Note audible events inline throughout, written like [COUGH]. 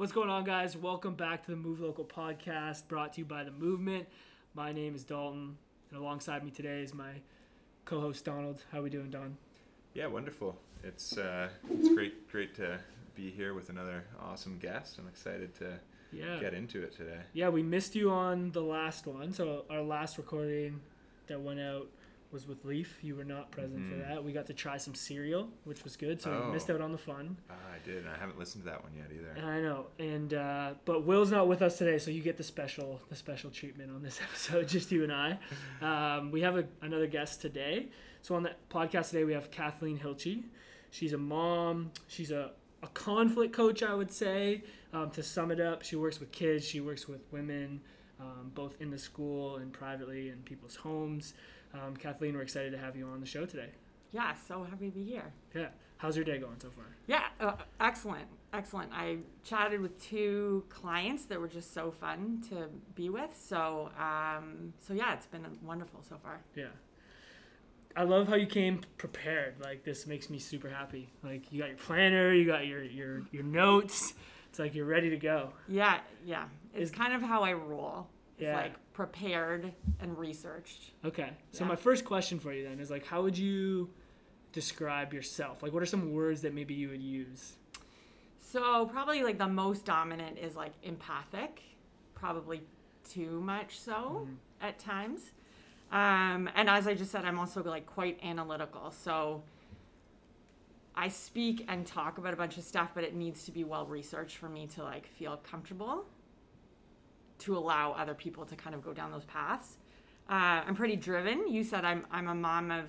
What's going on, guys? Welcome back to the Move Local podcast brought to you by The Movement. My name is Dalton, and alongside me today is my co host, Donald. How we doing, Don? Yeah, wonderful. It's uh, it's great great to be here with another awesome guest. I'm excited to Yeah. get into it today. Yeah, we missed you on the last one. So, our last recording that went out was with Leaf. You were not present for Mhm. that. We got to try some cereal, which was good. So, Oh. we missed out on the fun. Ah, I did. and I haven't listened to that one yet either. I know, and uh, but Will's not with us today, so you get the special the special treatment on this [LAUGHS] episode, just you and I. Um, we have a, another guest today. So on the podcast today, we have Kathleen Hilchey. She's a mom. She's a, a conflict coach, I would say. Um, to sum it up, she works with kids. She works with women, um, both in the school and privately in people's homes. Um, Kathleen, we're excited to have you on the show today. Yeah, so happy to be here. Yeah, how's your day going so far? Yeah, uh, excellent, excellent. I chatted with two clients that were just so fun to be with. So, um, so yeah, it's been wonderful so far. Yeah. I love how you came prepared. Like this makes me super happy. Like you got your planner, you got your your your notes. It's like you're ready to go. Yeah, yeah. It's kind of how I roll. It's Yeah. like prepared and researched. Okay. So Yeah. my first question for you then is like how would you describe yourself? Like what are some words that maybe you would use? So probably like the most dominant is like empathic, probably too much so Mhm. at times. Um, and as I just said, I'm also like quite analytical. So I speak and talk about a bunch of stuff, but it needs to be well researched for me to like feel comfortable to allow other people to kind of go down those paths. Uh, I'm pretty driven. You said I'm I'm a mom of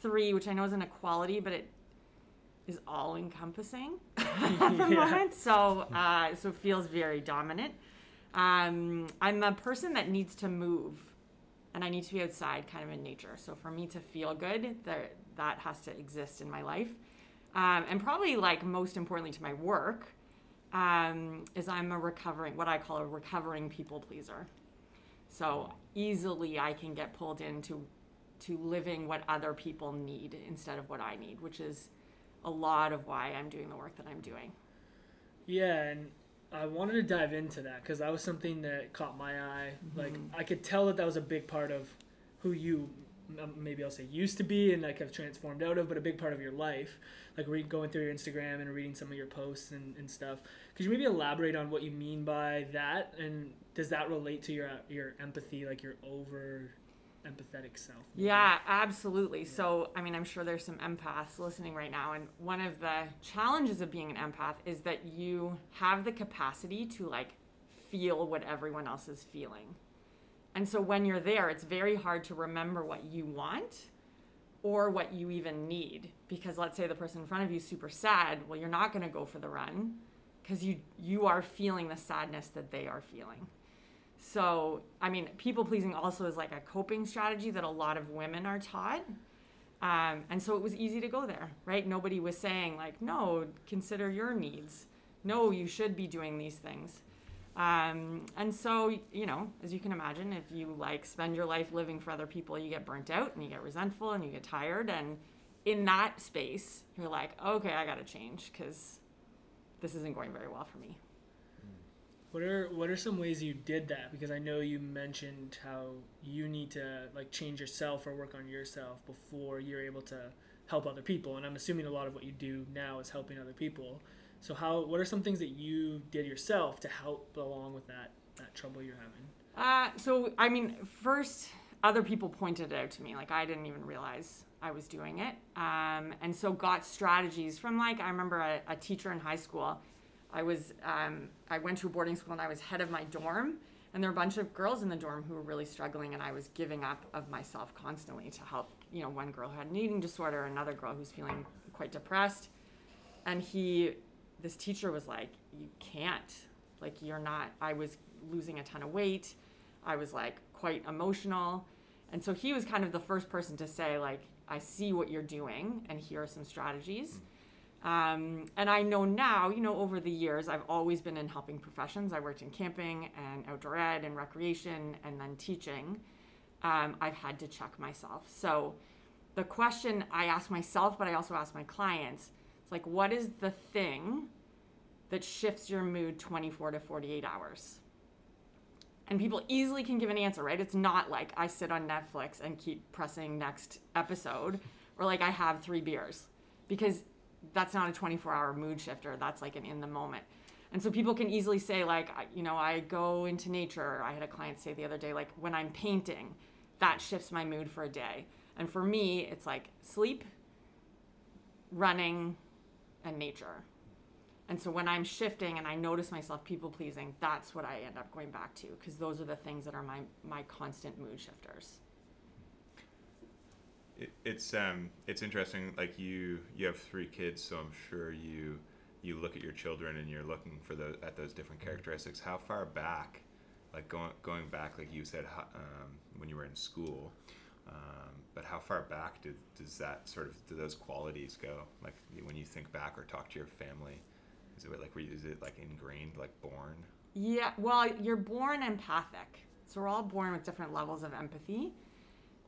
three, which I know isn't a quality, but it is all encompassing [LAUGHS] at the [LAUGHS] Yeah. moment. So uh, so it feels very dominant. Um, I'm a person that needs to move, and I need to be outside, kind of in nature. So for me to feel good, there that has to exist in my life. Um, and probably like most importantly to my work, um, is I'm a recovering, what I call a recovering people pleaser. So easily I can get pulled into to living what other people need instead of what I need, which is a lot of why I'm doing the work that I'm doing. Yeah, and I wanted to dive into that because that was something that caught my eye. Like Mhm. I could tell that that was a big part of who you Um, maybe I'll say used to be and like have transformed out of, but a big part of your life. Like re- going through your Instagram and reading some of your posts and, and stuff. Could you maybe elaborate on what you mean by that? And does that relate to your your empathy, like your over empathetic self? maybe? Yeah, absolutely. So, I mean, I'm sure there's some empaths listening right now. And one of the challenges of being an empath is that you have the capacity to like feel what everyone else is feeling. And so when you're there, it's very hard to remember what you want or what you even need. Because let's say the person in front of you super sad well you're not going to go for the run because you you are feeling the sadness that they are feeling. So i mean people pleasing also is like a coping strategy that a lot of women are taught. Um, and so it was easy to go there right? Nobody was saying like no consider your needs. No you should be doing these things um, and so, you know, as you can imagine, if you like spend your life living for other people, you get burnt out and you get resentful and you get tired. And in that space, you're like, okay, I got to change because this isn't going very well for me. What are what are some ways you did that? Because I know you mentioned how you need to like change yourself or work on yourself before you're able to help other people. And I'm assuming a lot of what you do now is helping other people. So how what are some things that you did yourself to help along with that that trouble you're having? Uh, so I mean, first other people pointed it out to me. Like I didn't even realize I was doing it. Um, and so got strategies from like I remember a, a teacher in high school. I was um, I went to a boarding school and I was head of my dorm. And there were a bunch of girls in the dorm who were really struggling, and I was giving up of myself constantly to help. You know, one girl who had an eating disorder, another girl who's feeling quite depressed, and he this teacher was like, you can't. Like, you're not. I was losing a ton of weight. I was like quite emotional. And so he was kind of the first person to say, like, I see what you're doing, and here are some strategies. Um, and I know now, you know, over the years, I've always been in helping professions. I worked in camping and outdoor ed and recreation and then teaching. Um, I've had to check myself. So the question I ask myself, but I also ask my clients it's like, what is the thing that shifts your mood 24 to 48 hours? And people easily can give an answer, right? It's not like I sit on Netflix and keep pressing next episode or like I have three beers because that's not a 24 hour mood shifter. That's like an in the moment. And so people can easily say, like, you know, I go into nature. I had a client say the other day, like, when I'm painting, that shifts my mood for a day. And for me, it's like sleep, running, and nature. And so when I'm shifting and I notice myself people pleasing, that's what I end up going back to because those are the things that are my my constant mood shifters. It, it's um it's interesting. Like you you have three kids, so I'm sure you you look at your children and you're looking for the at those different characteristics. How far back, like going going back, like you said, um, when you were in school, um, but how far back did, does that sort of do those qualities go? Like when you think back or talk to your family, is it like is it like ingrained, like born? Yeah, well, you're born empathic, so we're all born with different levels of empathy,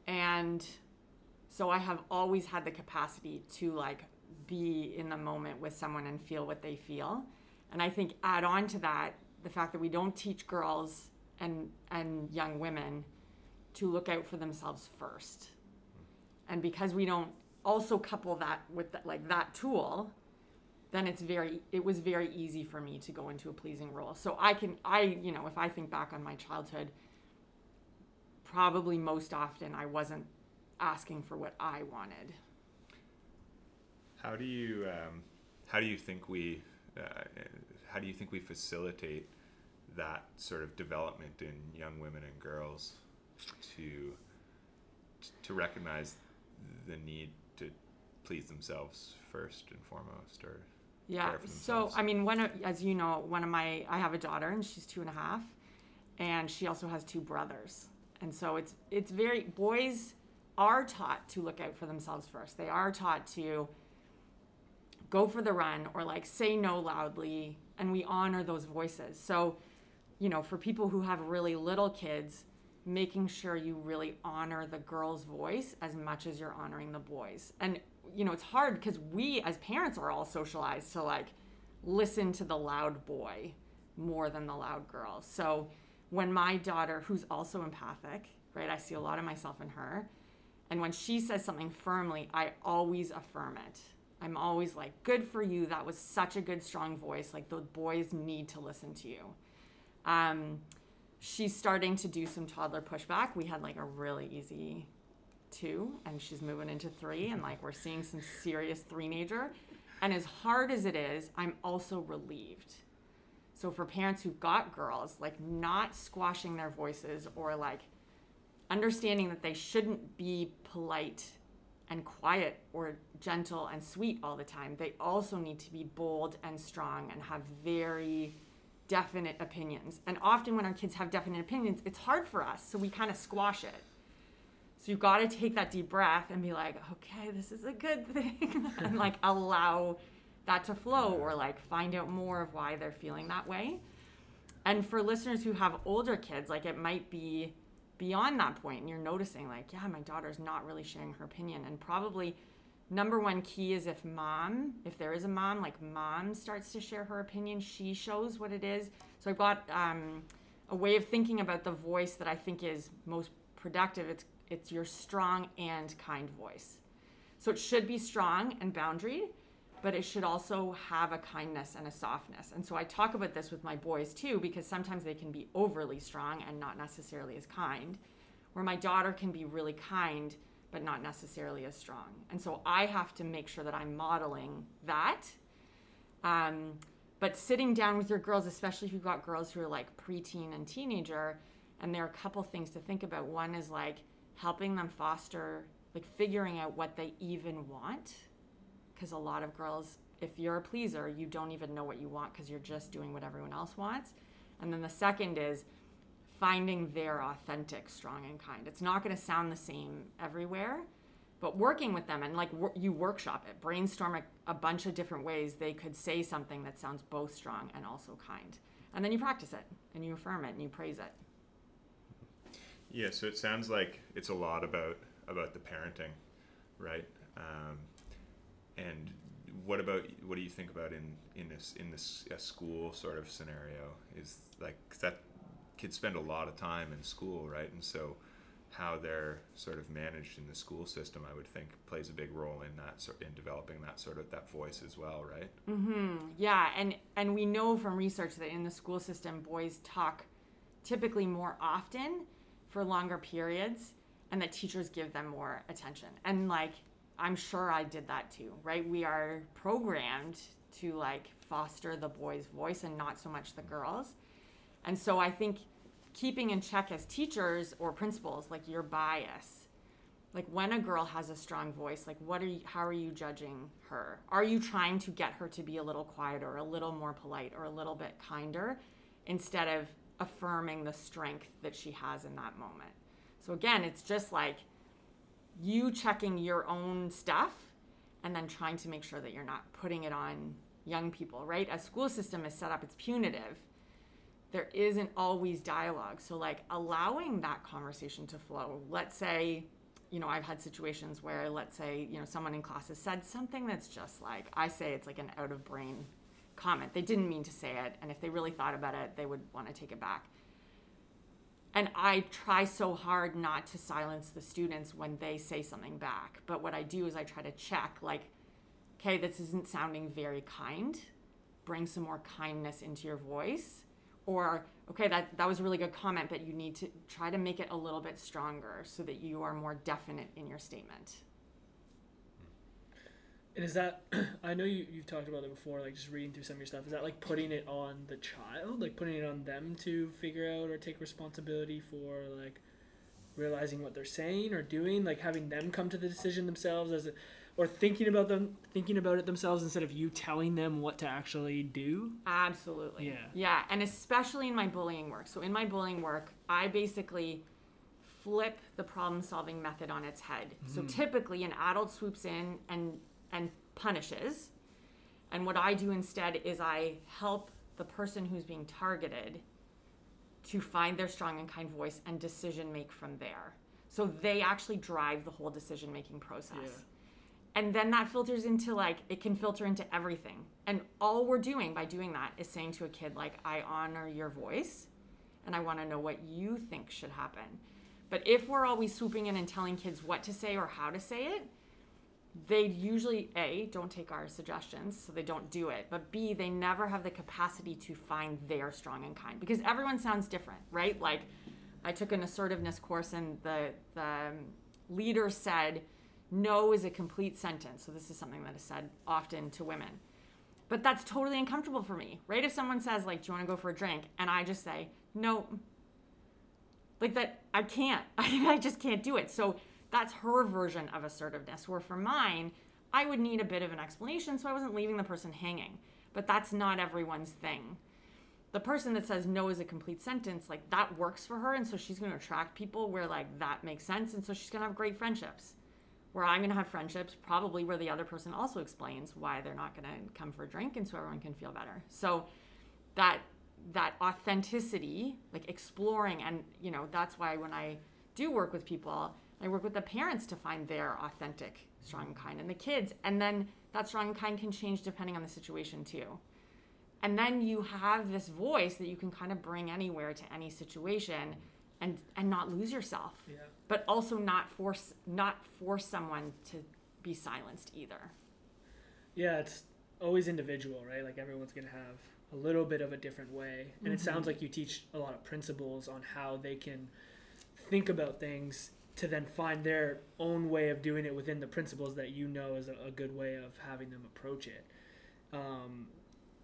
and so I have always had the capacity to like be in the moment with someone and feel what they feel, and I think add on to that the fact that we don't teach girls and and young women to look out for themselves first. And because we don't also couple that with the, like that tool then it's very it was very easy for me to go into a pleasing role. So i can i you know if i think back on my childhood probably most often i wasn't asking for what i wanted. How do you um, how do you think we uh, how do you think we facilitate that sort of development in young women and girls to to recognize the need to please themselves first and foremost or yeah so i mean one of, as you know one of my i have a daughter and she's two and a half and she also has two brothers. And so it's it's very boys are taught to look out for themselves first. They are taught to go for the run or like say no loudly and we honor those voices. So you know for people who have really little kids making sure you really honor the girl's voice as much as you're honoring the boys. And you know, it's hard because we as parents are all socialized to like listen to the loud boy more than the loud girl. So when my daughter, who's also empathic, right, I see a lot of myself in her, and when she says something firmly, I always affirm it. I'm always like, good for you. That was such a good, strong voice. Like, the boys need to listen to you. Um, she's starting to do some toddler pushback. We had like a really easy two, and she's moving into three, and like we're seeing some serious three-nager. And as hard as it is, I'm also relieved. So for parents who've got girls, like not squashing their voices or like understanding that they shouldn't be polite and quiet or gentle and sweet all the time. They also need to be bold and strong and have very definite opinions. And often when our kids have definite opinions, it's hard for us, so we kind of squash it. So you've got to take that deep breath and be like, okay, this is a good thing, [LAUGHS] and like allow that to flow or like find out more of why they're feeling that way. And for listeners who have older kids, like it might be beyond that point and you're noticing like, yeah, my daughter's not really sharing her opinion and probably number one key is if mom, if there is a mom, like mom starts to share her opinion, she shows what it is. So I've got um, a way of thinking about the voice that I think is most productive. It's it's your strong and kind voice. So it should be strong and boundaried, but it should also have a kindness and a softness. And so I talk about this with my boys too, because sometimes they can be overly strong and not necessarily as kind, where my daughter can be really kind, but not necessarily as strong. And so I have to make sure that I'm modeling that. Um, but sitting down with your girls, especially if you've got girls who are like preteen and teenager, and there are a couple things to think about. One is like, helping them foster like figuring out what they even want because a lot of girls if you're a pleaser you don't even know what you want because you're just doing what everyone else wants and then the second is finding their authentic strong and kind it's not going to sound the same everywhere but working with them and like wor- you workshop it brainstorm a, a bunch of different ways they could say something that sounds both strong and also kind and then you practice it and you affirm it and you praise it Yeah, so it sounds like it's a lot about about the parenting, right? Um, and what about what do you think about in in this in this a school sort of scenario? Is like that kids spend a lot of time in school, right? And so how they're sort of managed in the school system, I would think, plays a big role in that in developing that sort of that voice as well, right? Mm-hmm. Yeah, and and we know from research that in the school system, boys talk typically more often for longer periods, and that teachers give them more attention. And like, I'm sure I did that too, right? We are programmed to like foster the boys' voice and not so much the girls. And so I think keeping in check as teachers or principals, like your bias. Like when a girl has a strong voice, like what are you how are you judging her? Are you trying to get her to be a little quieter, a little more polite, or a little bit kinder instead of affirming the strength that she has in that moment? So again, it's just like you checking your own stuff and then trying to make sure that you're not putting it on young people, right? A school system is set up, it's punitive. There isn't always dialogue. So, like, allowing that conversation to flow. Let's say, you know, I've had situations where, let's say, you know, someone in class has said something that's just like, I say it's like an out of brain comment. They didn't mean to say it. And if they really thought about it, they would want to take it back and I try so hard not to silence the students when they say something back. But what I do is I try to check, like, okay, this isn't sounding very kind. Bring some more kindness into your voice. Or, okay, that, that was a really good comment, but you need to try to make it a little bit stronger so that you are more definite in your statement. And is that [CLEARS THROAT] I know you you've talked about it before, like just reading through some of your stuff. Is that like putting it on the child, like putting it on them to figure out or take responsibility for like realizing what they're saying or doing, like having them come to the decision themselves as a, or thinking about them thinking about it themselves instead of you telling them what to actually do? Absolutely. Yeah. Yeah, and especially in my bullying work. So in my bullying work, I basically flip the problem solving method on its head. So hmm. typically an adult swoops in and and punishes. And what I do instead is I help the person who's being targeted to find their strong and kind voice and decision make from there. So they actually drive the whole decision making process. Yeah. And then that filters into like it can filter into everything. And all we're doing by doing that is saying to a kid like I honor your voice and I want to know what you think should happen. But if we're always swooping in and telling kids what to say or how to say it, they usually a don't take our suggestions so they don't do it but b they never have the capacity to find their strong and kind because everyone sounds different right like i took an assertiveness course and the the um, leader said no is a complete sentence so this is something that is said often to women but that's totally uncomfortable for me right if someone says like do you want to go for a drink and i just say no like that i can't [LAUGHS] i just can't do it so that's her version of assertiveness. Where for mine, I would need a bit of an explanation so I wasn't leaving the person hanging. But that's not everyone's thing. The person that says no is a complete sentence, like that works for her. And so she's going to attract people where like that makes sense. And so she's going to have great friendships. Where I'm going to have friendships, probably where the other person also explains why they're not going to come for a drink. And so everyone can feel better. So that that authenticity like exploring and you know that's why when i do work with people i work with the parents to find their authentic strong and kind and the kids and then that strong and kind can change depending on the situation too and then you have this voice that you can kind of bring anywhere to any situation and and not lose yourself Yeah. But also not force not force someone to be silenced either Yeah, it's always individual, right? Like everyone's gonna have a little bit of a different way, and it sounds like you teach a lot of principles on how they can think about things to then find their own way of doing it within the principles that you know is a, a good way of having them approach it. Um,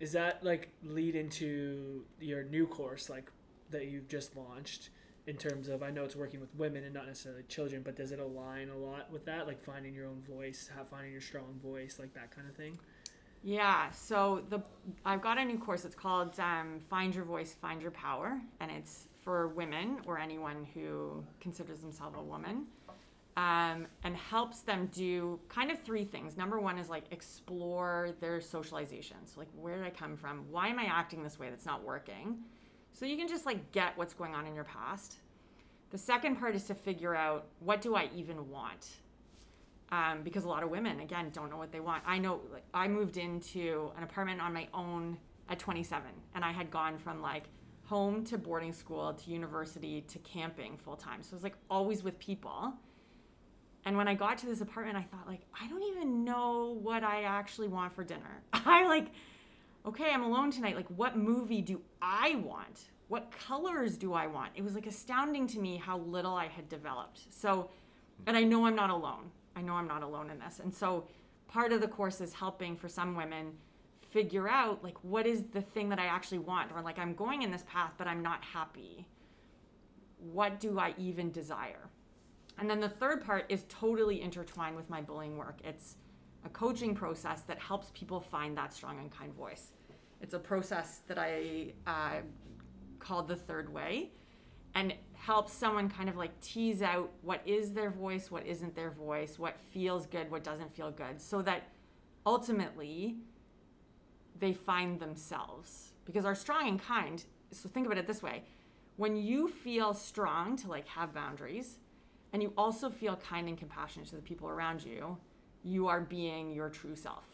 is that like lead into your new course, like that you've just launched? In terms of, I know it's working with women and not necessarily children, but does it align a lot with that, like finding your own voice, finding your strong voice, like that kind of thing? Yeah, so the I've got a new course. It's called um, Find Your Voice, Find Your Power, and it's for women or anyone who considers themselves a woman, um, and helps them do kind of three things. Number one is like explore their socialization. So like, where did I come from? Why am I acting this way that's not working? So you can just like get what's going on in your past. The second part is to figure out what do I even want? Um, because a lot of women again don't know what they want. I know like i moved into an apartment on my own at 27 and i had gone from like home to boarding school to university to camping full time so i was like always with people. And when i got to this apartment i thought like i don't even know what i actually want for dinner. [LAUGHS] I like okay i'm alone tonight like what movie do i want what colors do i want it was like astounding to me how little i had developed so and i know i'm not alone I know I'm not alone in this. And so part of the course is helping for some women figure out like what is the thing that I actually want or like I'm going in this path but I'm not happy. What do I even desire? And then the third part is totally intertwined with my bullying work. It's a coaching process that helps people find that strong and kind voice. It's a process that I uh, called the third way and helps someone kind of like tease out what is their voice, what isn't their voice, what feels good, what doesn't feel good, so that ultimately they find themselves. Because our strong and kind, so think about it this way when you feel strong to like have boundaries, and you also feel kind and compassionate to the people around you, you are being your true self.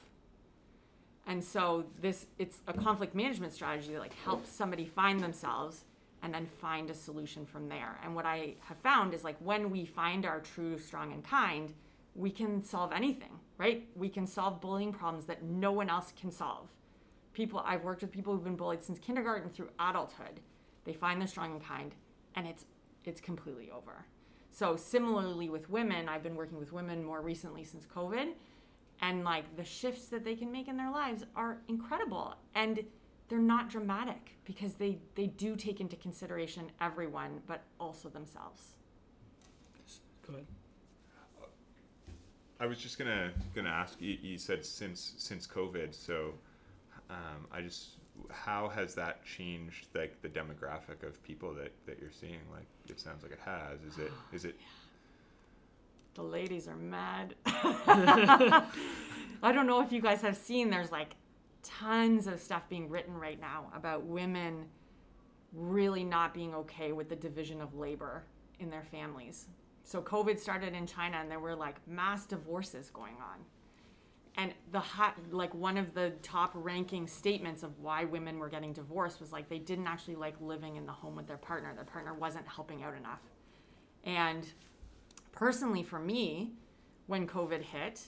And so this it's a conflict management strategy that like helps somebody find themselves and then find a solution from there. And what I have found is like when we find our true strong and kind, we can solve anything, right? We can solve bullying problems that no one else can solve. People I've worked with people who've been bullied since kindergarten through adulthood. They find their strong and kind and it's it's completely over. So similarly with women, I've been working with women more recently since COVID and like the shifts that they can make in their lives are incredible and they're not dramatic because they they do take into consideration everyone but also themselves Go ahead. I was just gonna gonna ask you. You said since since COVID, so um, I just how has that changed like the demographic of people that that you're seeing? Like it sounds like it has. Is it is it [GASPS] the ladies are mad [LAUGHS] [LAUGHS] i don't know if you guys have seen there's like tons of stuff being written right now about women really not being okay with the division of labor in their families. So COVID started in China and there were like mass divorces going on. And the hot, like one of the top ranking statements of why women were getting divorced was like they didn't actually like living in the home with their partner. Their partner wasn't helping out enough. And personally for me, when COVID hit,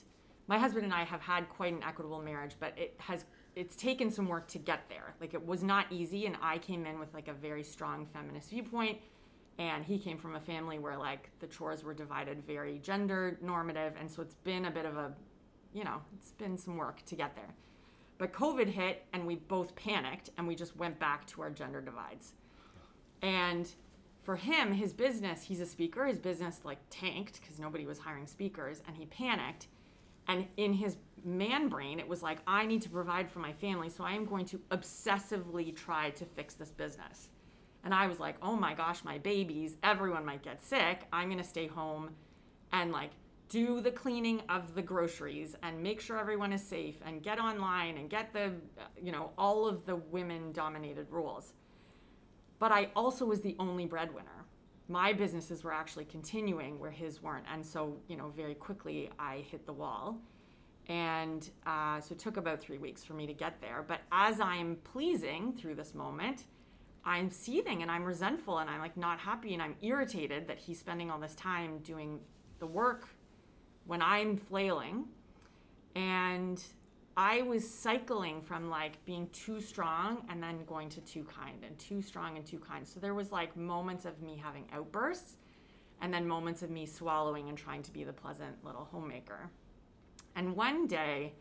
my husband and I have had quite an equitable marriage, but it has it's taken some work to get there. Like it was not easy and I came in with like a very strong feminist viewpoint and he came from a family where like the chores were divided very gender normative and so it's been a bit of a you know, it's been some work to get there. But COVID hit and we both panicked and we just went back to our gender divides. And for him, his business, he's a speaker, his business like tanked because nobody was hiring speakers and he panicked. And in his man brain, it was like, I need to provide for my family, so I am going to obsessively try to fix this business. And I was like, oh my gosh, my babies, everyone might get sick. I'm going to stay home and like do the cleaning of the groceries and make sure everyone is safe and get online and get the, you know, all of the women dominated roles. But I also was the only breadwinner. My businesses were actually continuing where his weren't. And so, you know, very quickly I hit the wall. And uh, so it took about three weeks for me to get there. But as I'm pleasing through this moment, I'm seething and I'm resentful and I'm like not happy and I'm irritated that he's spending all this time doing the work when I'm flailing. And I was cycling from like being too strong and then going to too kind and too strong and too kind. So there was like moments of me having outbursts and then moments of me swallowing and trying to be the pleasant little homemaker. And one day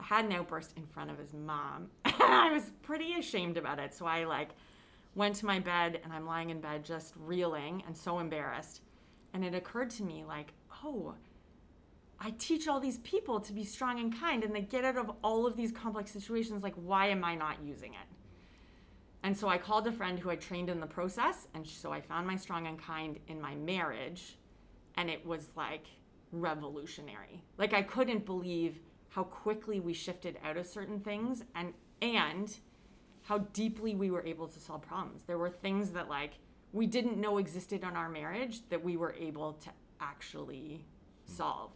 I had an outburst in front of his mom. and [LAUGHS] I was pretty ashamed about it. So I like went to my bed and I'm lying in bed just reeling and so embarrassed. And it occurred to me like, oh, I teach all these people to be strong and kind, and they get out of all of these complex situations. Like, why am I not using it? And so I called a friend who I trained in the process, and so I found my strong and kind in my marriage, and it was like revolutionary. Like I couldn't believe how quickly we shifted out of certain things, and and how deeply we were able to solve problems. There were things that like we didn't know existed in our marriage that we were able to actually solve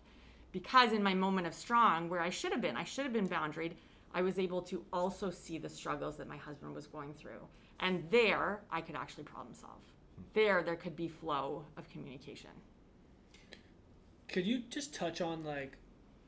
because in my moment of strong, where I should have been, I should have been boundaried, I was able to also see the struggles that my husband was going through. And there, I could actually problem solve. There, there could be flow of communication. Could you just touch on like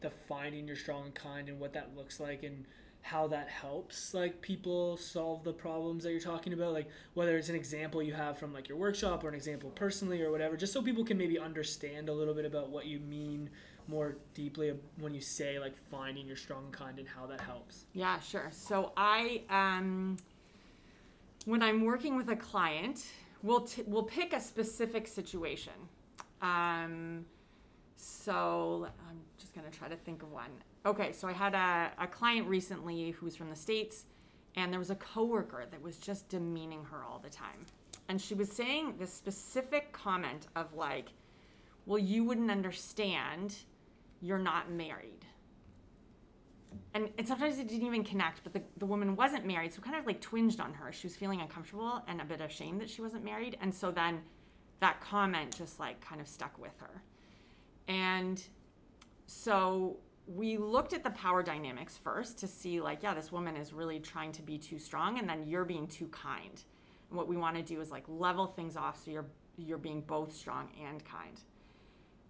defining your strong kind and what that looks like and how that helps like people solve the problems that you're talking about like whether it's an example you have from like your workshop or an example personally or whatever just so people can maybe understand a little bit about what you mean more deeply when you say like finding your strong kind and how that helps? Yeah, sure. So I, um, when I'm working with a client, we'll t- we'll pick a specific situation. Um, so I'm just gonna try to think of one. Okay, so I had a, a client recently who's from the states, and there was a coworker that was just demeaning her all the time, and she was saying this specific comment of like, "Well, you wouldn't understand." You're not married. And, and sometimes it didn't even connect, but the, the woman wasn't married, so kind of like twinged on her. She was feeling uncomfortable and a bit ashamed that she wasn't married. And so then that comment just like kind of stuck with her. And so we looked at the power dynamics first to see like, yeah, this woman is really trying to be too strong, and then you're being too kind. And what we want to do is like level things off so you're you're being both strong and kind.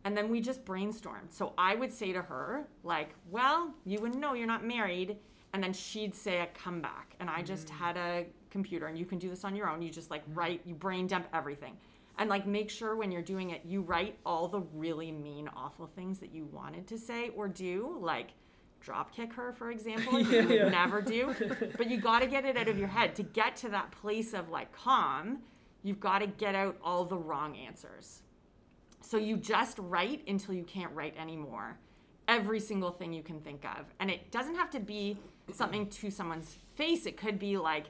And then we just brainstormed. So I would say to her, like, well, you wouldn't know you're not married. And then she'd say a comeback. And I just mm. had a computer, and you can do this on your own. You just like write, you brain dump everything. And like make sure when you're doing it, you write all the really mean, awful things that you wanted to say or do. Like, drop kick her, for example, [LAUGHS] yeah, you would yeah. never do. [LAUGHS] But you got to get it out of your head. To get to that place of like calm, you've got to get out all the wrong answers. So you just write until you can't write anymore. Every single thing you can think of. And it doesn't have to be something to someone's face. It could be like,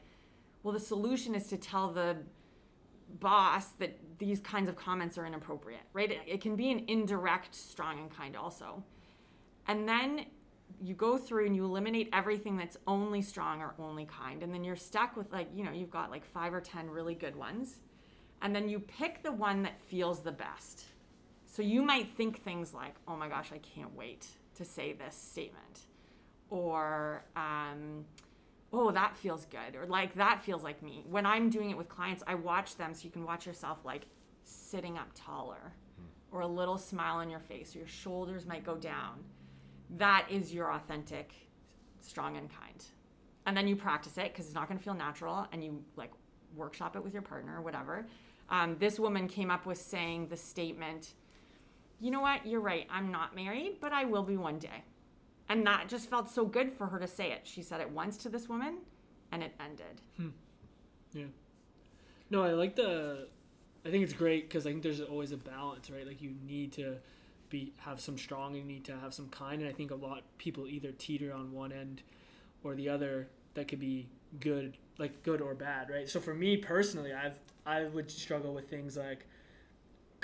well, the solution is to tell the boss that these kinds of comments are inappropriate, right? It, it can be an indirect, strong and kind also. And then you go through and you eliminate everything that's only strong or only kind. And then you're stuck with like, you know, you've got like five or 10 really good ones. And then you pick the one that feels the best. So you might think things like, oh my gosh, I can't wait to say this statement. Or, um, oh, that feels good. Or like, that feels like me. When I'm doing it with clients, I watch them so you can watch yourself like sitting up taller or a little smile on your face, or your shoulders might go down. That is your authentic, strong and kind. And then you practice it because it's not going to feel natural and you like workshop it with your partner or whatever. Um, this woman came up with saying the statement, you know what? You're right. I'm not married, but I will be one day. And that just felt so good for her to say it. She said it once to this woman and it ended. Hmm. Yeah. No, I like the I think it's great because I think there's always a balance, right? Like you need to be have some strong and you need to have some kind, and I think a lot people either teeter on one end or the other. That could be good, like good or bad, right? So for me personally, I've I would struggle with things like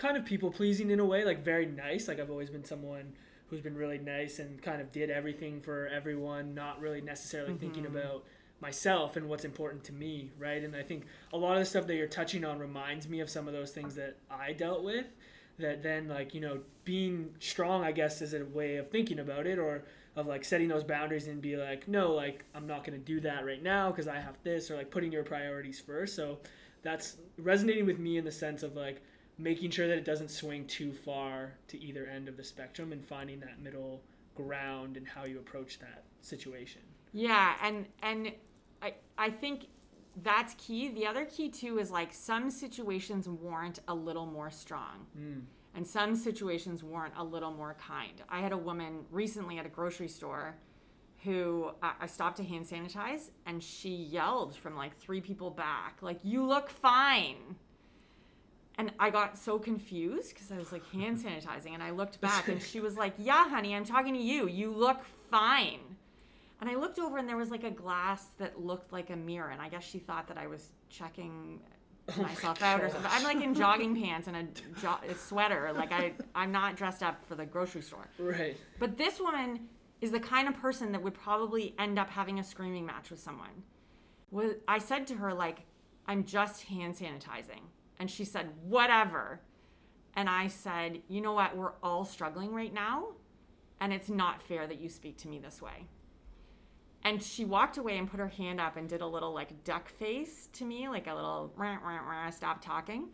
kind of people pleasing in a way, like very nice. Like I've always been someone who's been really nice and kind of did everything for everyone, not really necessarily thinking Mhm. about myself and what's important to me, right? And I think a lot of the stuff that you're touching on reminds me of some of those things that I dealt with. That then, like, you know, being strong, I guess, is a way of thinking about it or of like setting those boundaries and be like, no, like, I'm not going to do that right now because I have this, or like putting your priorities first. So that's resonating with me in the sense of like making sure that it doesn't swing too far to either end of the spectrum and finding that middle ground and how you approach that situation. Yeah, and and I I think that's key. The other key too is like some situations warrant a little more strong. Mm. And some situations warrant a little more kind. I had a woman recently at a grocery store who I I stopped to hand sanitize and she yelled from like three people back, like, you look fine. And I got so confused because I was like hand sanitizing and I looked back and she was like, yeah, honey, I'm talking to you. You look fine. And I looked over and there was like a glass that looked like a mirror. And I guess she thought that I was checking Oh my myself out or something. I'm like in jogging pants and a, jo- a sweater. Like I, I'm not dressed up for the grocery store. Right. But this woman is the kind of person that would probably end up having a screaming match with someone. Was I said to her like, I'm just hand sanitizing, and she said whatever, and I said, you know what, we're all struggling right now, and it's not fair that you speak to me this way. And she walked away and put her hand up and did a little like duck face to me, like a little rah, rah, rah, stop talking.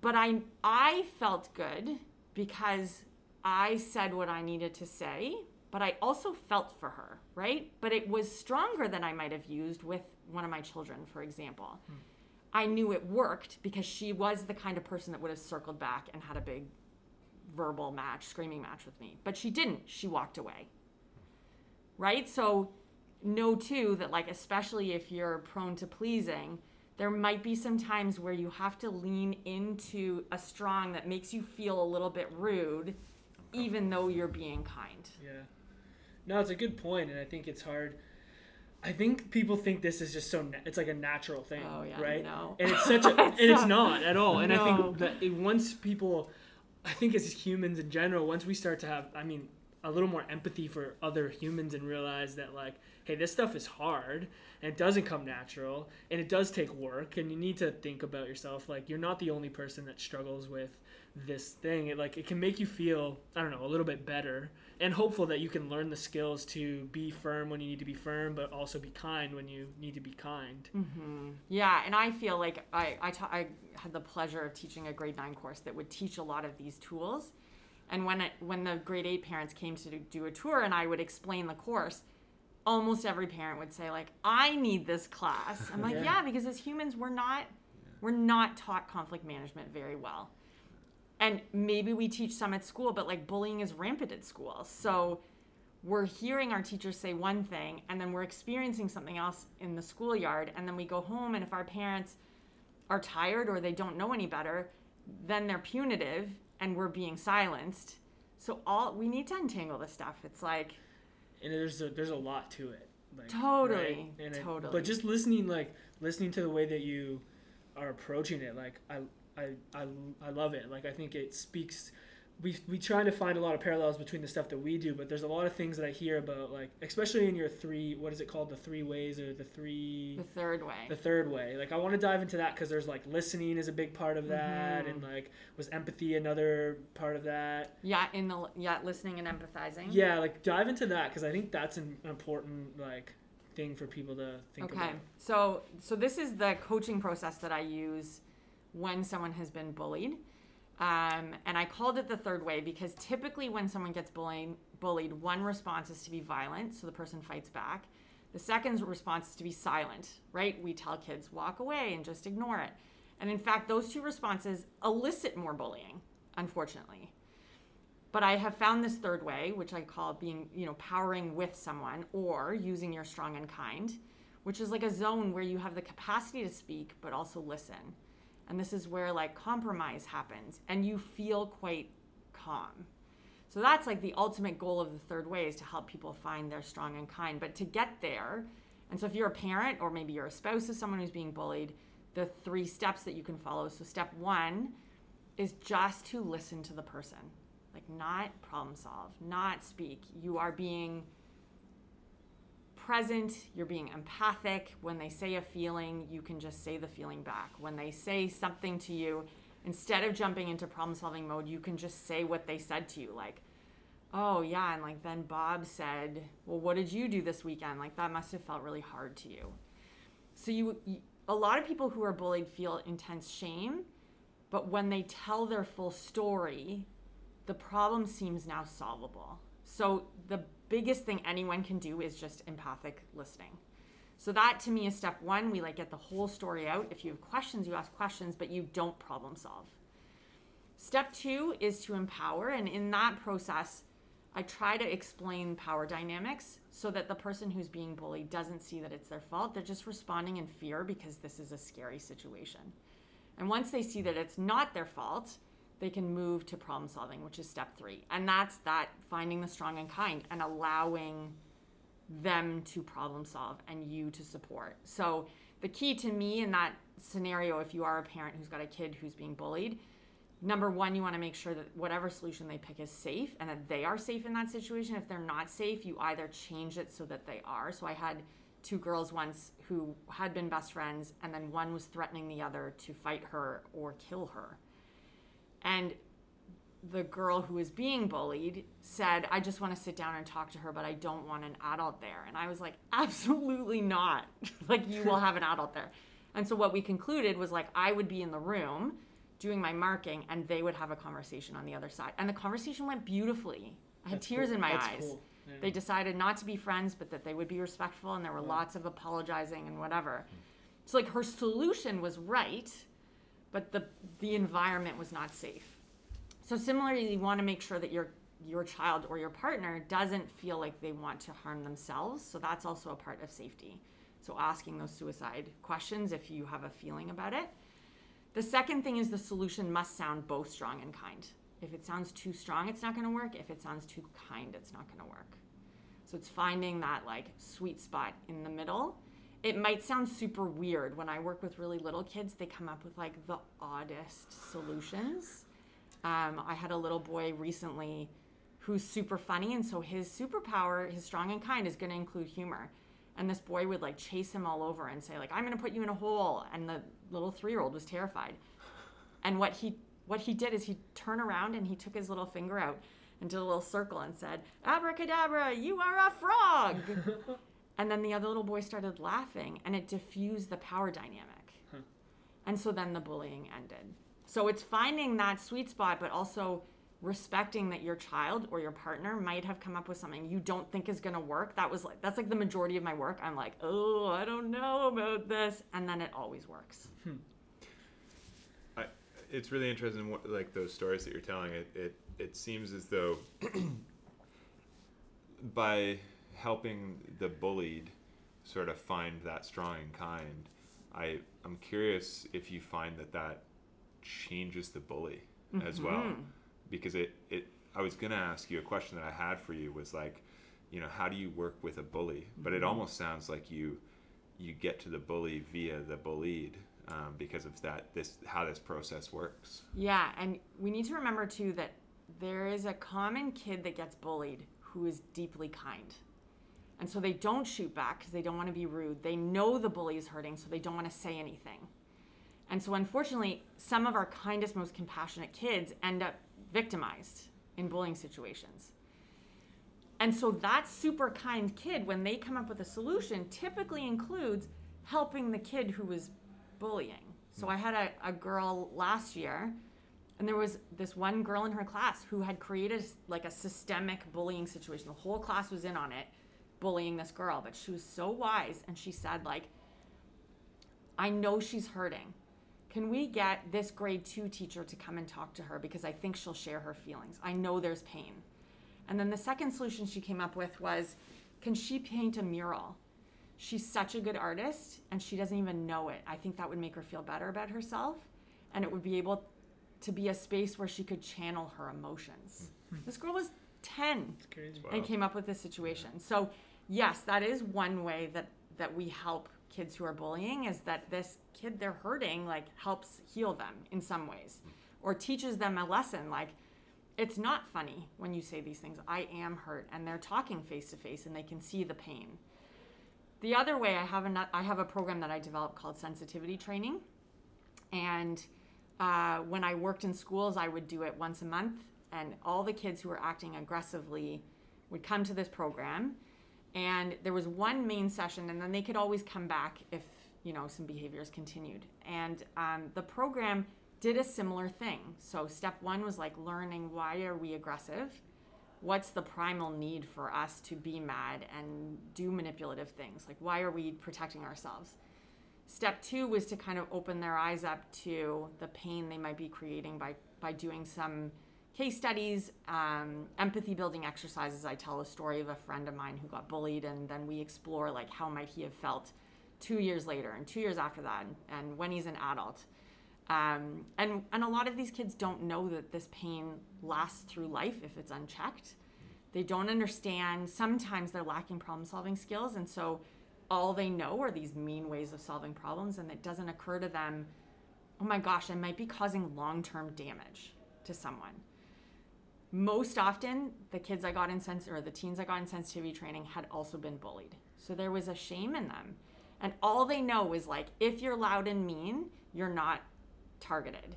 But I I felt good because I said what I needed to say, but I also felt for her, right? But it was stronger than I might have used with one of my children, for example. Hmm. I knew it worked because she was the kind of person that would have circled back and had a big verbal match, screaming match with me. But she didn't. She walked away. Right? So know too that like especially if you're prone to pleasing, there might be some times where you have to lean into a strong that makes you feel a little bit rude even though you're being kind. Yeah. No, it's a good point, and I think it's hard. I think people think this is just so. Na- it's like a natural thing, Oh, yeah, right? no. And it's such [LAUGHS] a. and It's it's not. not at all. And I think that it, once people, I think as humans in general, once we start to have, I mean, a little more empathy for other humans and realize that like, hey, this stuff is hard and it doesn't come natural and it does take work and you need to think about yourself. Like you're not the only person that struggles with this thing. It like it can make you feel I don't know a little bit better and hopeful that you can learn the skills to be firm when you need to be firm, but also be kind when you need to be kind. hmm Yeah, and I feel like I I, ta- I had the pleasure of teaching a grade nine course that would teach a lot of these tools. And when it, when the grade eight parents came to do a tour and I would explain the course, almost every parent would say like, "I need this class." I'm like, [LAUGHS] Yeah. "Yeah, because as humans, we're not we're not taught conflict management very well." And maybe we teach some at school, but like bullying is rampant at school. So we're hearing our teachers say one thing and then we're experiencing something else in the schoolyard and then we go home and if our parents are tired or they don't know any better then they're punitive and we're being silenced so all we need to untangle this stuff it's like and there's a, there's a lot to it. Like, Totally, it- totally. but just listening, like listening to the way that you are approaching it, like I, I, I, I love it. Like I think it speaks. We we try to find a lot of parallels between the stuff that we do, but there's a lot of things that I hear about, like especially in your three. What is it called? The three ways or the three. the third way The third way, like I want to dive into that because there's like listening is a big part of that, Mhm. and like was empathy another part of that. yeah in the yeah listening and empathizing Yeah, like dive into that because I think that's an important like thing for people to think okay about. Okay, so so this is the coaching process that i use when someone has been bullied. Um, and i called it the third way because typically when someone gets bullied bullied one response is to be violent so the person fights back. The second response is to be silent right? We tell kids walk away and just ignore it. And in fact those two responses elicit more bullying unfortunately. But I have found this third way, which I call being, you know, powering with someone or using your strong and kind, which is like a zone where you have the capacity to speak but also listen. And this is where like compromise happens and you feel quite calm. So that's like the ultimate goal of the third way is to help people find their strong and kind. But to get there, and so if you're a parent or maybe you're a spouse of someone who's being bullied, the three steps that you can follow. So step one is just to listen to the person, like not problem solve, not speak. You are being present, you're being empathic. When they say a feeling, you can just say the feeling back. When they say something to you, instead of jumping into problem solving mode, you can just say what they said to you. Like, oh, yeah. And like, then Bob said, well, what did you do this weekend? Like, that must have felt really hard to you. So, you, you a lot of people who are bullied feel intense shame, but when they tell their full story, the problem seems now solvable. So, the biggest thing anyone can do is just empathic listening. So that to me is step one. We like get the whole story out. If you have questions, you ask questions, but you don't problem solve. Step two is to empower. And in that process, I try to explain power dynamics so that the person who's being bullied doesn't see that it's their fault. They're just responding in fear because this is a scary situation. And once they see that it's not their fault, they can move to problem solving, which is step three. And that's that finding the strong and kind and allowing them to problem solve and you to support. So, the key to me in that scenario, if you are a parent who's got a kid who's being bullied, number one, you want to make sure that whatever solution they pick is safe and that they are safe in that situation. If they're not safe, you either change it so that they are. So, I had two girls once who had been best friends, and then one was threatening the other to fight her or kill her and the girl who was being bullied said, I just want to sit down and talk to her, but I don't want an adult there. And I was like, [LAUGHS] absolutely not. [LAUGHS] like, you will have an adult there. And so, what we concluded was like, I would be in the room doing my marking, and they would have a conversation on the other side. And the conversation went beautifully. I had That's tears cool. in my That's eyes. cool. Yeah. They decided not to be friends, but that they would be respectful, and there were lots of apologizing and whatever. So, like, her solution was right, but the, the environment was not safe. So similarly, you want to make sure that your your child or your partner doesn't feel like they want to harm themselves. So that's also a part of safety. So asking those suicide questions if you have a feeling about it. The second thing is the solution must sound both strong and kind. If it sounds too strong, it's not going to work. If it sounds too kind, it's not going to work. So it's finding that like sweet spot in the middle. It might sound super weird when I work with really little kids, they come up with like the oddest solutions um, I had a little boy recently who's super funny, and so his superpower, his strong and kind, is going to include humor. And this boy would like chase him all over and say like, "I'm going to put you in a hole," and the little three-year-old was terrified. And what he what he did is he turned around and he took his little finger out and did a little circle and said, "Abracadabra, you are a frog." [LAUGHS] and then the other little boy started laughing, and it diffused the power dynamic. Hmm. And so then the bullying ended. So it's finding that sweet spot, but also respecting that your child or your partner might have come up with something you don't think is going to work. That was like that's like the majority of my work. I'm like, "Oh, I don't know about this." And then it always works. Hmm. I, it's really interesting, what, like those stories that you're telling. It it it seems as though [CLEARS THROAT] by helping the bullied sort of find that strong and kind, I I'm curious if you find that that changes the bully as well, because it it. I was gonna ask you a question that I had for you was like, you know, how do you work with a bully? But it almost sounds like you you get to the bully via the bullied um, because of that this how this process works. Yeah, and we need to remember too that there is a common kid that gets bullied who is deeply kind. And so they don't shoot back because they don't want to be rude. They know the bully is hurting, so they don't want to say anything. And so, unfortunately, some of our kindest, most compassionate kids end up victimized in bullying situations. And so, that super kind kid, when they come up with a solution, typically includes helping the kid who was bullying. So, I had a, a girl last year, and there was this one girl in her class who had created like a systemic bullying situation. The whole class was in on it, bullying this girl, but she was so wise and she said, like, I know she's hurting. Can we get this grade two teacher to come and talk to her because I think she'll share her feelings? I know there's pain. And then the second solution she came up with was can she paint a mural? She's such a good artist and she doesn't even know it. I think that would make her feel better about herself. and it would be able to be a space where she could channel her emotions. Mm-hmm. This girl was 10 It's crazy. Wow. and came up with this situation. So, yes, that is one way that that we help kids who are bullying is that this kid they're hurting like helps heal them in some ways or teaches them a lesson like it's not funny when you say these things. I am hurt and they're talking face to face and they can see the pain. The other way I have a I have a program that I developed called sensitivity training. And uh, when I worked in schools, I would do it once a month, and all the kids who were acting aggressively would come to this program. And there was one main session, and then they could always come back if you know some behaviors continued. And um, the program did a similar thing. So step one was like learning why are we aggressive, what's the primal need for us to be mad and do manipulative things, like why are we protecting ourselves. Step two was to kind of open their eyes up to the pain they might be creating by, by doing some case studies, um, empathy building exercises. I tell a story of a friend of mine who got bullied, and then we explore like how might he have felt two years later and two years after that, and, and when he's an adult. Um, and and a lot of these kids don't know that this pain lasts through life if it's unchecked. They don't understand. Sometimes they're lacking problem solving skills, and so all they know are these mean ways of solving problems, and it doesn't occur to them, oh my gosh, I might be causing long term damage to someone. Most often, the kids I got in sens- or the teens I got in sensitivity training had also been bullied, so there was a shame in them, and all they know is like, if you're loud and mean, you're not targeted.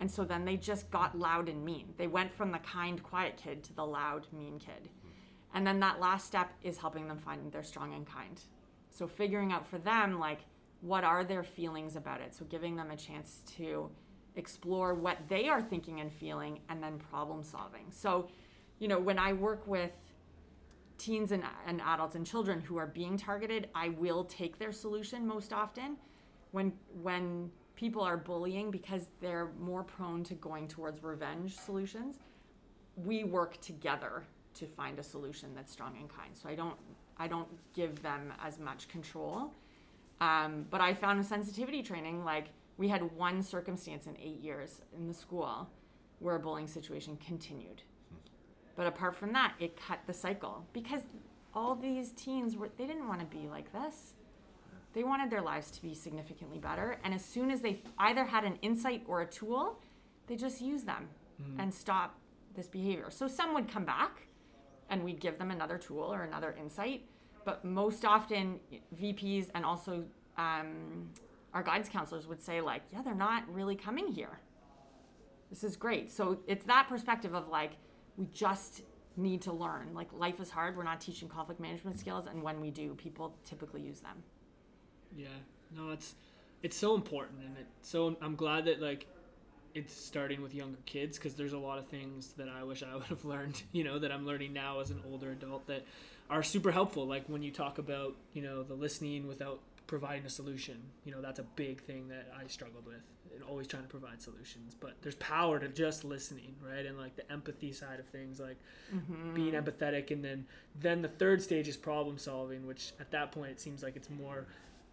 And so then they just got loud and mean. They went from the kind, quiet kid to the loud, mean kid. And then that last step is helping them find their strong and kind. So figuring out for them, like, what are their feelings about it? So giving them a chance to explore what they are thinking and feeling and then problem solving. So, you know, when I work with teens and, and adults and children who are being targeted, I will take their solution most often. When when people are bullying because they're more prone to going towards revenge solutions, we work together to find a solution that's strong and kind. So I don't I don't give them as much control. Um, but I found in sensitivity training, like we had one circumstance in eight years in the school where a bullying situation continued. But apart from that, it cut the cycle because all these teens were they didn't want to be like this. They wanted their lives to be significantly better, and as soon as they either had an insight or a tool, they just used them and stop this behavior. So some would come back and we'd give them another tool or another insight. But most often, VPs and also um, our guidance counselors would say, like, yeah, they're not really coming here. This is great. So it's that perspective of like, we just need to learn. Like, life is hard. We're not teaching conflict management skills. And when we do, people typically use them. Yeah, no, it's it's so important, and it so I'm glad that like it's starting with younger kids because there's a lot of things that I wish I [LAUGHS] would have learned, you know, that I'm learning now as an older adult that are super helpful. Like when you talk about, you know, the listening without providing a solution, you know, that's a big thing that I struggled with and always trying to provide solutions. But there's power to just listening, right? And like the empathy side of things, like mm-hmm. being empathetic, and then then the third stage is problem solving, which at that point it seems like it's more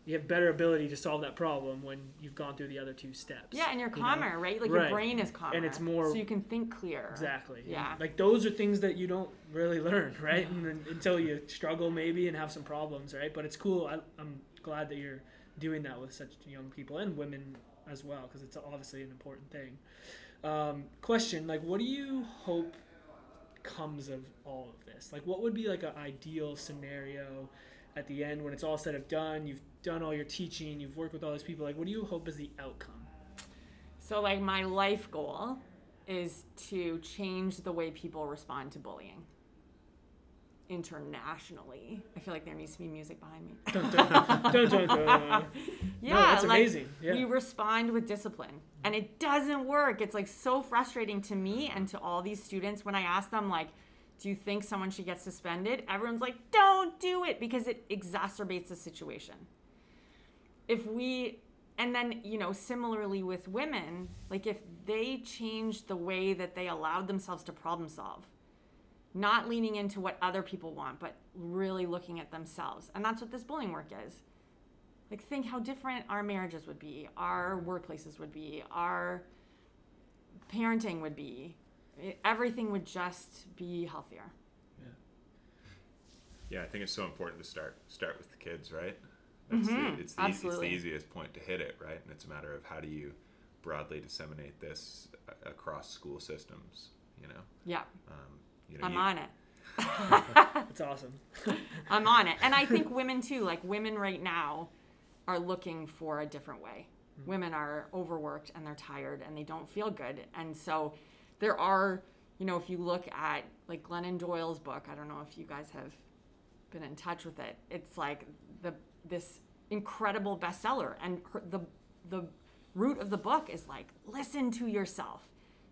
you have better ability to solve that problem when you've gone through the other two steps. Yeah, and you're you know? calmer, right? Like Right. your brain is calmer. And it's more- So you can think clear. Exactly. And, Yeah. Like those are things that you don't really [LAUGHS] learn, right? And then, until you struggle maybe and have some problems, right? But it's cool. I, I'm glad that you're doing that with such young people and women as well, because it's obviously an important thing. Um, question: Like, what do you hope comes of all of this? Like, what would be like an ideal scenario at the end when it's all said and done? You've done all your teaching. You've worked with all these people. Like, what do you hope is the outcome? So, like, my life goal is to change the way people respond to bullying internationally. I feel like there needs to be music behind me. Dun, dun, dun, [LAUGHS] yeah, no, that's like, amazing. Yeah. we respond with discipline, and it doesn't work. It's like so frustrating to me and to all these students when I ask them, like, do you think someone should get suspended? Everyone's like, don't do it because it exacerbates the situation. If we, and then, you know, similarly with women, like if they change the way that they allowed themselves to problem solve, not leaning into what other people want, but really looking at themselves. And that's what this bullying work is. like think how different our marriages would be, our workplaces would be, our parenting would be. It- everything would just be healthier. Yeah, Yeah, I think it's so important to start start with the kids, right? That's Mhm, the, it's, the, it's the easiest point to hit it, right? And it's a matter of how do you broadly disseminate this across school systems, you know? Yeah, Um, you know I'm you- on it. [LAUGHS] That's awesome. [LAUGHS] I'm on it. And I think women too, like women right now are looking for a different way. Women are overworked and they're tired and they don't feel good. And so there are, you know, if you look at like Glennon Doyle's book, I don't know if you guys have been in touch with it. It's like the this incredible bestseller and her, the the root of the book is like listen to yourself.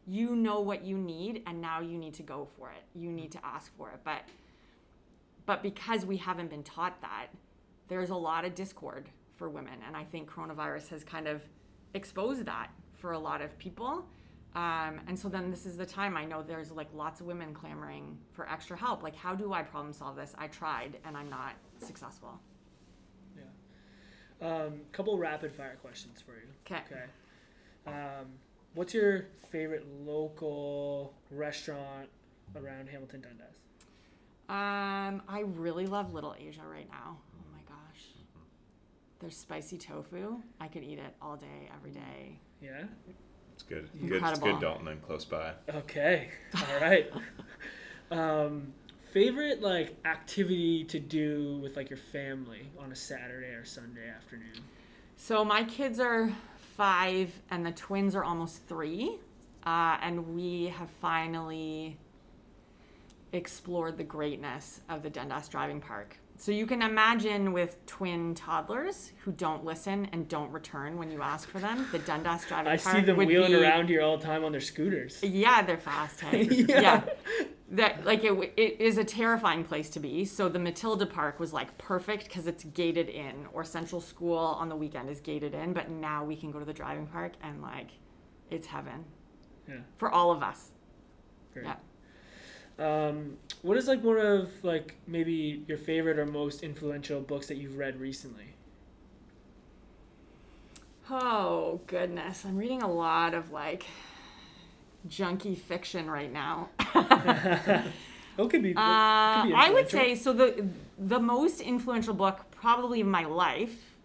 You know what you need and now you need to go for it. You need to ask for it. But but because we haven't been taught that, there's a lot of discord for women. And I think coronavirus has kind of exposed that for a lot of people. Um, and so then this is the time I know there's like lots of women clamoring for extra help. Like, how do I problem solve this? I tried and I'm not successful. Yeah. Um, couple rapid fire questions for you. Okay. Okay. Um, what's your favorite local restaurant around Hamilton Dundas? Um, I really love Little Asia right now. Oh my gosh. Their spicy tofu. I could eat it all day, every day. Yeah. It's good. Good. It's good, Dalton, and close by. Okay. [LAUGHS] All right. um, favorite like activity to do with like your family on a Saturday or Sunday afternoon? So my kids are five, and the twins are almost three, uh, and we have finally explored the greatness of the Dundas Driving Park. So you can imagine with twin toddlers who don't listen and don't return when you ask for them, the Dundas Driving Park. I Park see them would wheeling be, around here all the time on their scooters. Yeah, they're fast. [LAUGHS] Hey? Yeah. yeah. That like it, it is a terrifying place to be. So the Matilda Park was like perfect because it's gated in, or Central School on the weekend is gated in. But now we can go to the driving park and like, it's heaven Yeah. for all of us. Great. Yeah. Um, what is like one of like maybe your favorite or most influential books that you've read recently? Oh goodness, I'm reading a lot of like junky fiction right now. [LAUGHS] Oh, could be. Uh, could be I would say so. The the most influential book probably in my life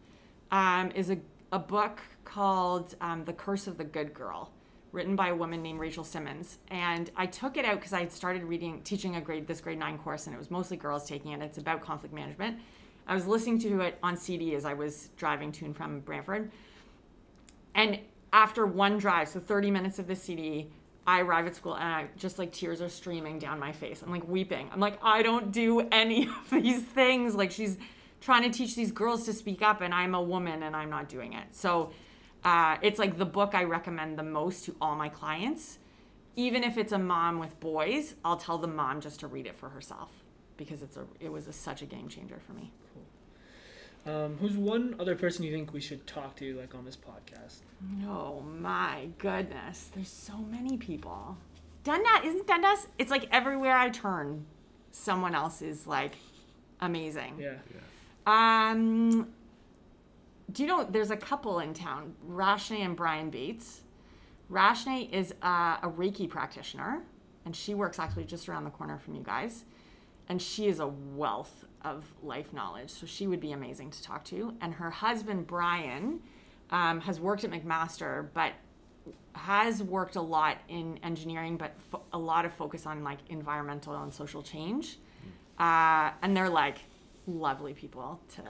um, is a a book called um, "The Curse of the Good Girl," written by a woman named Rachel Simmons. And I took it out because I had started reading, teaching a grade this grade nine course, and it was mostly girls taking it. It's about conflict management. I was listening to it on CD as I was driving to and from Brantford, and after one drive, so 30 minutes of the CD, I arrive at school and I just like tears are streaming down my face. I'm like weeping. I'm like, I don't do [LAUGHS] any of these things. Like she's trying to teach these girls to speak up and I'm a woman and I'm not doing it. So uh, it's like the book I recommend the most to all my clients. Even if it's a mom with boys, I'll tell the mom just to read it for herself because it's a it was a, such a game changer for me. Um, who's one other person you think we should talk to like on this podcast? Oh my goodness. There's so many people. Dundas isn't Dundas? It's like everywhere I turn, someone else is like amazing. Yeah. Um do you know there's a couple in town, Rashne and Brian Bates. Rashne is uh, a Reiki practitioner, and she works actually just around the corner from you guys. And she is a wealth of life knowledge, so she would be amazing to talk to. And her husband Brian um, has worked at McMaster, but has worked a lot in engineering, but fo- a lot of focus on like environmental and social change. Uh, and they're like lovely people to.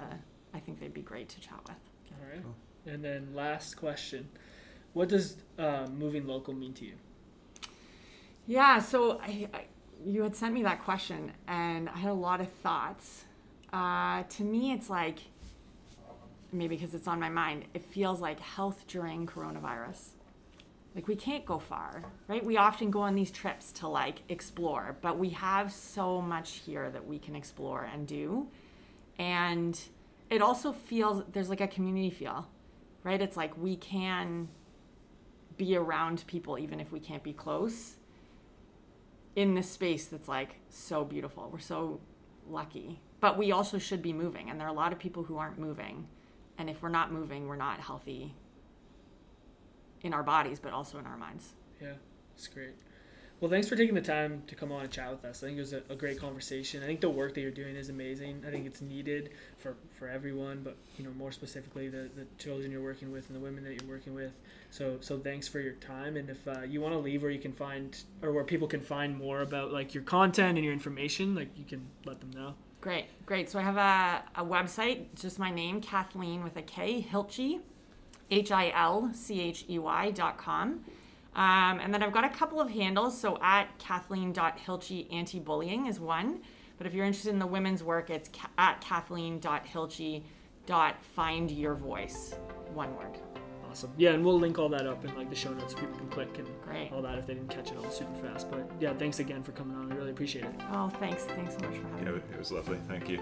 I think they'd be great to chat with. All right. And then last question, what does uh, moving local mean to you? Yeah, so I, I, you had sent me that question, and I had a lot of thoughts. Uh, to me, it's like maybe because it's on my mind. It feels like health during coronavirus. Like we can't go far, right? We often go on these trips to like explore, but we have so much here that we can explore and do, and it also feels there's like a community feel, right? It's like we can be around people even if we can't be close in this space that's like so beautiful. We're so lucky. But we also should be moving and there are a lot of people who aren't moving. And if we're not moving, we're not healthy in our bodies, but also in our minds. Yeah, it's great. Well, thanks for taking the time to come on and chat with us. I think it was a, a, great conversation. I think the work that you're doing is amazing. I think it's needed for, for everyone, but you know more specifically the, the children you're working with and the women that you're working with. So so thanks for your time. And if uh, you want to leave where you can find or where people can find more about like your content and your information, like you can let them know. Great, great. So I have a, a website, just my name, Kathleen with a K, Hilchey, H I L C H E Y dot com. Um, and then I've got a couple of handles. So at Kathleen.Hilchey anti bullying is one. But if you're interested in the women's work, it's ca- at Kathleen.Hilchey find your voice. One word. Awesome. Yeah, and we'll link all that up in like the show notes so people can click and Great. all that if they didn't catch it all super fast. But yeah, thanks again for coming on. I really appreciate it. Oh, thanks. Thanks so much for having Yeah, me. it was lovely. Thank you.